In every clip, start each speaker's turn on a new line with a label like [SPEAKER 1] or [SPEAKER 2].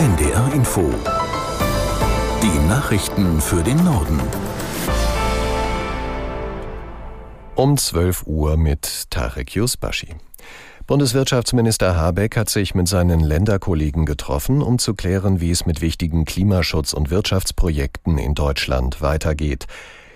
[SPEAKER 1] NDR Info. Die Nachrichten für den Norden.
[SPEAKER 2] Um 12 Uhr mit Tarek Yusbashi. Bundeswirtschaftsminister Habeck hat sich mit seinen Länderkollegen getroffen, um zu klären, wie es mit wichtigen Klimaschutz- und Wirtschaftsprojekten in Deutschland weitergeht.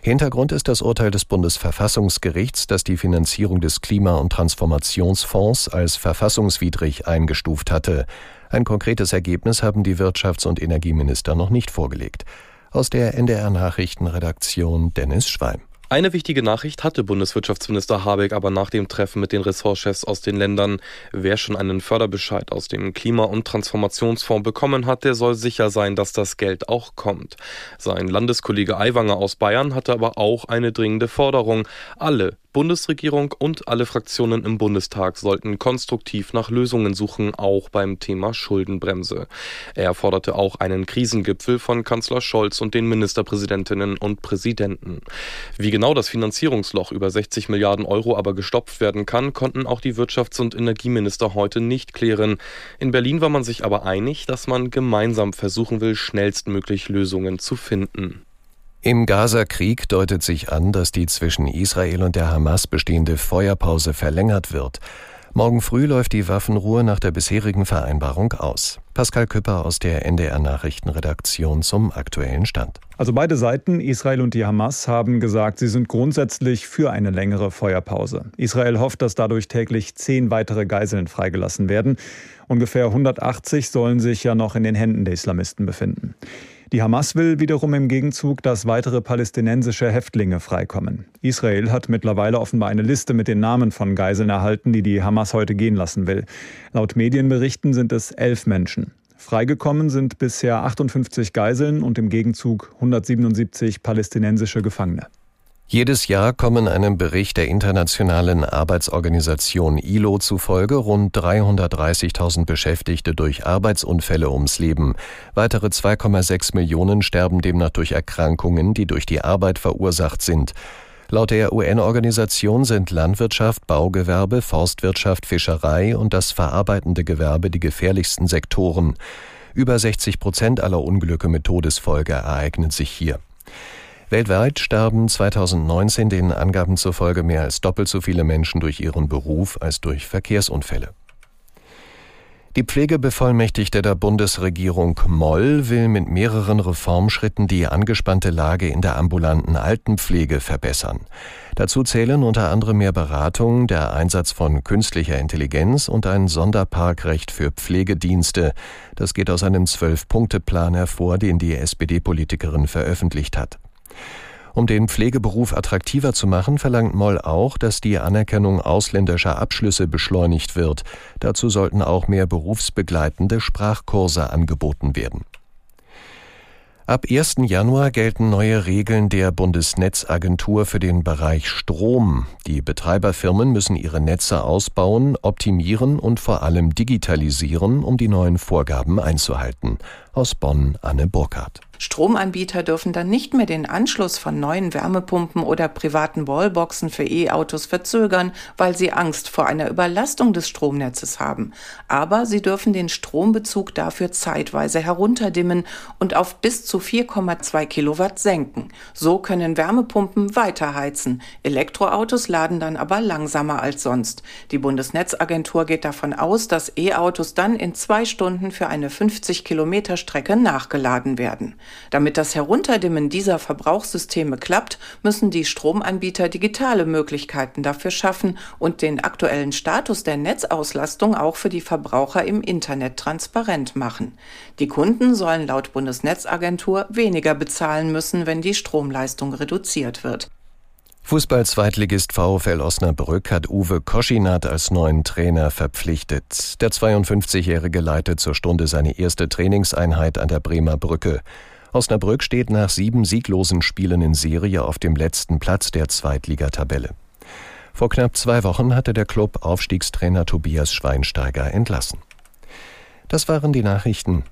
[SPEAKER 2] Hintergrund ist das Urteil des Bundesverfassungsgerichts, das die Finanzierung des Klima- und Transformationsfonds als verfassungswidrig eingestuft hatte. Ein konkretes Ergebnis haben die Wirtschafts- und Energieminister noch nicht vorgelegt. Aus der NDR Nachrichtenredaktion Dennis Schweim.
[SPEAKER 3] Eine wichtige Nachricht hatte Bundeswirtschaftsminister Habeck aber nach dem Treffen mit den Ressortchefs aus den Ländern. Wer schon einen Förderbescheid aus dem Klima- und Transformationsfonds bekommen hat, der soll sicher sein, dass das Geld auch kommt. Sein Landeskollege Aiwanger aus Bayern hatte aber auch eine dringende Forderung. Alle Bundesregierung und alle Fraktionen im Bundestag sollten konstruktiv nach Lösungen suchen, auch beim Thema Schuldenbremse. Er forderte auch einen Krisengipfel von Kanzler Scholz und den Ministerpräsidentinnen und Präsidenten. Wie genau das Finanzierungsloch über 60 Milliarden Euro aber gestopft werden kann, konnten auch die Wirtschafts- und Energieminister heute nicht klären. In Berlin war man sich aber einig, dass man gemeinsam versuchen will, schnellstmöglich Lösungen zu finden.
[SPEAKER 2] Im Gaza-Krieg deutet sich an, dass die zwischen Israel und der Hamas bestehende Feuerpause verlängert wird. Morgen früh läuft die Waffenruhe nach der bisherigen Vereinbarung aus. Pascal Küpper aus der NDR Nachrichtenredaktion zum aktuellen Stand.
[SPEAKER 4] Also beide Seiten, Israel und die Hamas, haben gesagt, sie sind grundsätzlich für eine längere Feuerpause. Israel hofft, dass dadurch täglich zehn weitere Geiseln freigelassen werden. Ungefähr 180 sollen sich ja noch in den Händen der Islamisten befinden. Die Hamas will wiederum im Gegenzug, dass weitere palästinensische Häftlinge freikommen. Israel hat mittlerweile offenbar eine Liste mit den Namen von Geiseln erhalten, die die Hamas heute gehen lassen will. Laut Medienberichten sind es elf Menschen. Freigekommen sind bisher 58 Geiseln und im Gegenzug 177 palästinensische Gefangene.
[SPEAKER 2] Jedes Jahr kommen einem Bericht der Internationalen Arbeitsorganisation ILO zufolge rund 330.000 Beschäftigte durch Arbeitsunfälle ums Leben. Weitere 2,6 Millionen sterben demnach durch Erkrankungen, die durch die Arbeit verursacht sind. Laut der UN-Organisation sind Landwirtschaft, Baugewerbe, Forstwirtschaft, Fischerei und das verarbeitende Gewerbe die gefährlichsten Sektoren. Über 60 Prozent aller Unglücke mit Todesfolge ereignen sich hier. Weltweit starben 2019 den Angaben zufolge mehr als doppelt so viele Menschen durch ihren Beruf als durch Verkehrsunfälle. Die Pflegebevollmächtigte der Bundesregierung Moll will mit mehreren Reformschritten die angespannte Lage in der ambulanten Altenpflege verbessern. Dazu zählen unter anderem mehr Beratung, der Einsatz von künstlicher Intelligenz und ein Sonderparkrecht für Pflegedienste. Das geht aus einem Zwölf-Punkte-Plan hervor, den die SPD-Politikerin veröffentlicht hat. Um den Pflegeberuf attraktiver zu machen, verlangt Moll auch, dass die Anerkennung ausländischer Abschlüsse beschleunigt wird. Dazu sollten auch mehr berufsbegleitende Sprachkurse angeboten werden. Ab 1. Januar gelten neue Regeln der Bundesnetzagentur für den Bereich Strom. Die Betreiberfirmen müssen ihre Netze ausbauen, optimieren und vor allem digitalisieren, um die neuen Vorgaben einzuhalten. Aus Bonn Anne Burkhardt.
[SPEAKER 5] Stromanbieter dürfen dann nicht mehr den Anschluss von neuen Wärmepumpen oder privaten Wallboxen für E-Autos verzögern, weil sie Angst vor einer Überlastung des Stromnetzes haben. Aber sie dürfen den Strombezug dafür zeitweise herunterdimmen und auf bis zu 4,2 Kilowatt senken. So können Wärmepumpen weiterheizen. Elektroautos laden dann aber langsamer als sonst. Die Bundesnetzagentur geht davon aus, dass E-Autos dann in zwei Stunden für eine 50 Kilometer Strecke nachgeladen werden. Damit das Herunterdimmen dieser Verbrauchssysteme klappt, müssen die Stromanbieter digitale Möglichkeiten dafür schaffen und den aktuellen Status der Netzauslastung auch für die Verbraucher im Internet transparent machen. Die Kunden sollen laut Bundesnetzagentur weniger bezahlen müssen, wenn die Stromleistung reduziert wird.
[SPEAKER 2] Fußball-Zweitligist VfL Osnabrück hat Uwe Koschinat als neuen Trainer verpflichtet. Der 52-Jährige leitet zur Stunde seine erste Trainingseinheit an der Bremer Brücke. Osnabrück steht nach sieben sieglosen Spielen in Serie auf dem letzten Platz der Zweitligatabelle. Vor knapp zwei Wochen hatte der Club Aufstiegstrainer Tobias Schweinsteiger entlassen. Das waren die Nachrichten.